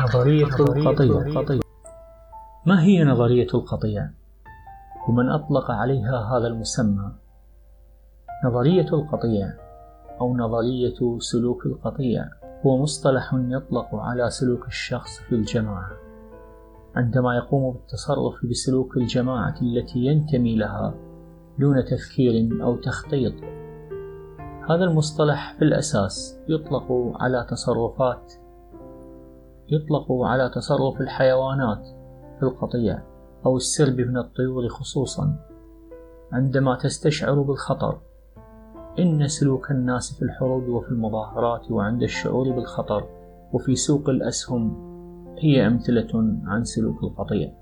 نظرية القطيع ما هي نظرية القطيع؟ ومن أطلق عليها هذا المسمى؟ نظرية القطيع أو نظرية سلوك القطيع هو مصطلح يطلق على سلوك الشخص في الجماعة عندما يقوم بالتصرف بسلوك الجماعة التي ينتمي لها دون تفكير أو تخطيط هذا المصطلح في الأساس يطلق على تصرفات يطلق على تصرف الحيوانات في القطيع أو السرب من الطيور خصوصا عندما تستشعر بالخطر. إن سلوك الناس في الحروب وفي المظاهرات وعند الشعور بالخطر وفي سوق الأسهم هي أمثلة عن سلوك القطيع.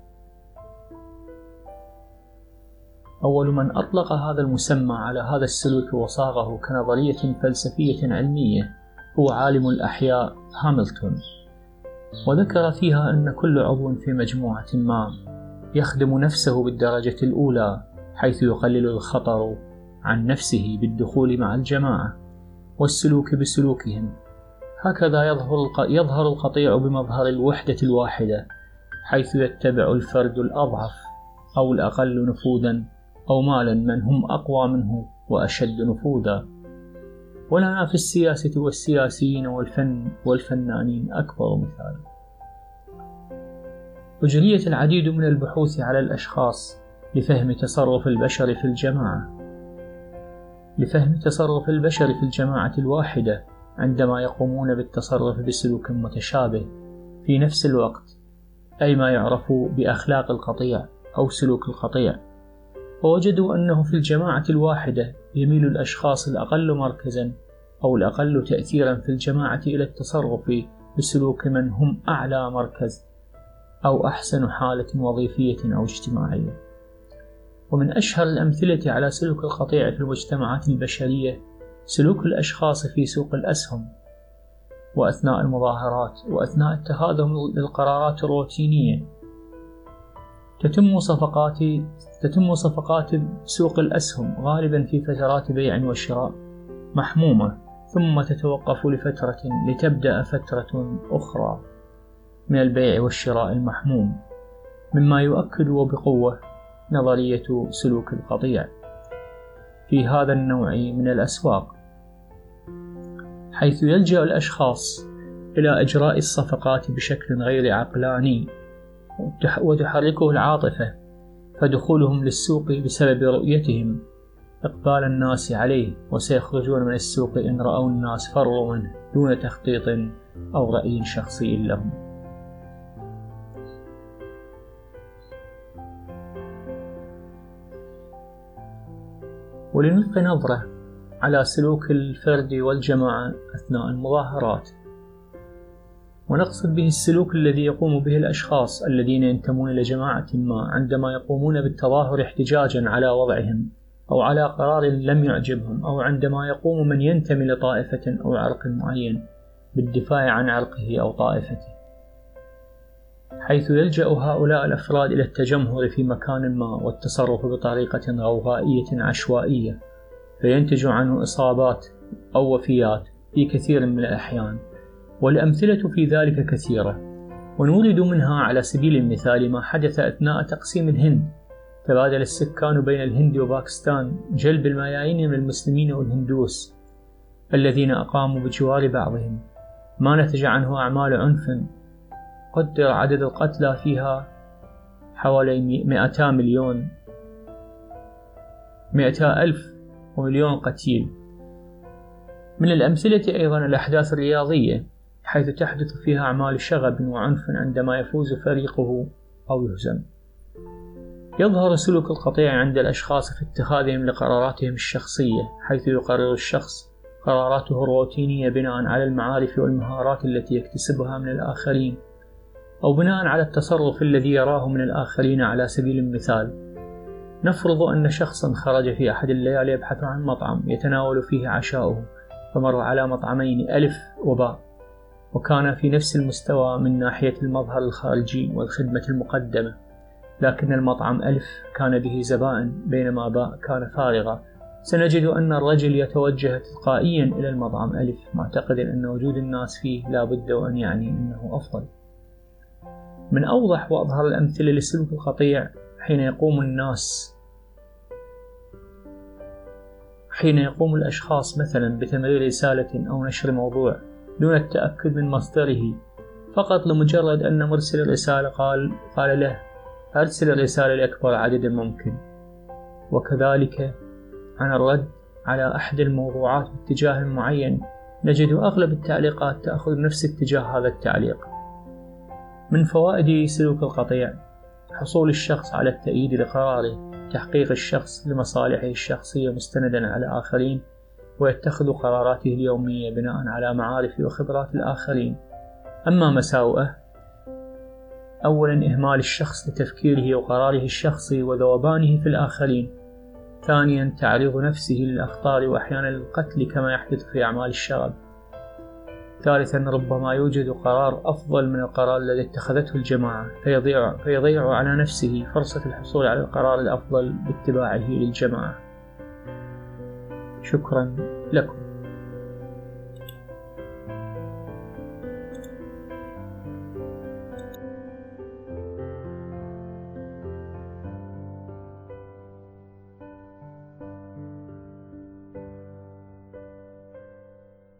أول من أطلق هذا المسمى على هذا السلوك وصاغه كنظرية فلسفية علمية هو عالم الأحياء هاملتون. وذكر فيها أن كل عضو في مجموعة ما يخدم نفسه بالدرجة الأولى حيث يقلل الخطر عن نفسه بالدخول مع الجماعة والسلوك بسلوكهم. هكذا يظهر يظهر القطيع بمظهر الوحدة الواحدة حيث يتبع الفرد الأضعف أو الأقل نفوذا أو مالا من هم أقوى منه وأشد نفوذا. ولنا في السياسة والسياسيين والفن والفنانين أكبر مثال. أجريت العديد من البحوث على الأشخاص لفهم تصرف البشر في الجماعة. لفهم تصرف البشر في الجماعة الواحدة عندما يقومون بالتصرف بسلوك متشابه في نفس الوقت أي ما يعرف بأخلاق القطيع أو سلوك القطيع. فوجدوا أنه في الجماعة الواحدة يميل الأشخاص الأقل مركزا أو الأقل تأثيرا في الجماعة إلى التصرف بسلوك من هم أعلى مركز أو أحسن حالة وظيفية أو اجتماعية. ومن أشهر الأمثلة على سلوك القطيع في المجتمعات البشرية سلوك الأشخاص في سوق الأسهم وأثناء المظاهرات وأثناء اتخاذهم للقرارات الروتينية تتم صفقات تتم صفقات سوق الأسهم غالبا في فترات بيع وشراء محمومة ثم تتوقف لفترة لتبدأ فترة أخرى من البيع والشراء المحموم مما يؤكد وبقوة نظرية سلوك القطيع في هذا النوع من الأسواق حيث يلجأ الأشخاص إلى إجراء الصفقات بشكل غير عقلاني وتحركه العاطفة فدخولهم للسوق بسبب رؤيتهم. إقبال الناس عليه وسيخرجون من السوق إن رأوا الناس فروا منه دون تخطيط أو رأي شخصي لهم. ولنلقي نظرة على سلوك الفرد والجماعة أثناء المظاهرات. ونقصد به السلوك الذي يقوم به الأشخاص الذين ينتمون إلى جماعة ما عندما يقومون بالتظاهر احتجاجا على وضعهم أو على قرار لم يعجبهم أو عندما يقوم من ينتمي لطائفة أو عرق معين بالدفاع عن عرقه أو طائفته. حيث يلجأ هؤلاء الأفراد إلى التجمهر في مكان ما والتصرف بطريقة غوغائية عشوائية فينتج عنه إصابات أو وفيات في كثير من الأحيان. والأمثلة في ذلك كثيرة ونورد منها على سبيل المثال ما حدث أثناء تقسيم الهند. تبادل السكان بين الهند وباكستان جلب الملايين من المسلمين والهندوس الذين أقاموا بجوار بعضهم. ما نتج عنه أعمال عنف. قدر عدد القتلى فيها حوالي 200 مليون 200 ألف ومليون قتيل. من الأمثلة أيضا الأحداث الرياضية. حيث تحدث فيها أعمال شغب وعنف عندما يفوز فريقه أو يهزم. يظهر سلوك القطيع عند الأشخاص في اتخاذهم لقراراتهم الشخصية حيث يقرر الشخص قراراته الروتينية بناء على المعارف والمهارات التي يكتسبها من الآخرين أو بناء على التصرف الذي يراه من الآخرين على سبيل المثال. نفرض أن شخصا خرج في أحد الليالي يبحث عن مطعم يتناول فيه عشاؤه فمر على مطعمين ألف وباء. وكان في نفس المستوى من ناحية المظهر الخارجي والخدمة المقدمة. لكن المطعم ألف كان به زبائن بينما باء كان فارغا. سنجد أن الرجل يتوجه تلقائيا إلى المطعم ألف معتقدا أن وجود الناس فيه لا بد وأن يعني أنه أفضل. من أوضح وأظهر الأمثلة للسلوك القطيع حين يقوم الناس حين يقوم الأشخاص مثلا بتمرير رسالة أو نشر موضوع دون التأكد من مصدره. فقط لمجرد أن مرسل الرسالة قال, قال له أرسل الرسالة لأكبر عدد ممكن. وكذلك عن الرد على أحد الموضوعات باتجاه معين نجد أغلب التعليقات تأخذ نفس اتجاه هذا التعليق. من فوائد سلوك القطيع حصول الشخص على التأييد لقراره تحقيق الشخص لمصالحه الشخصية مستندا على آخرين ويتخذ قراراته اليومية بناء على معارف وخبرات الآخرين. أما مساوئه أولا إهمال الشخص لتفكيره وقراره الشخصي وذوبانه في الآخرين. ثانيا تعريض نفسه للأخطار وأحيانا للقتل كما يحدث في أعمال الشغب ثالثا ربما يوجد قرار أفضل من القرار الذي اتخذته الجماعة فيضيع, فيضيع على نفسه فرصة الحصول على القرار الأفضل باتباعه للجماعة. شكرا لكم.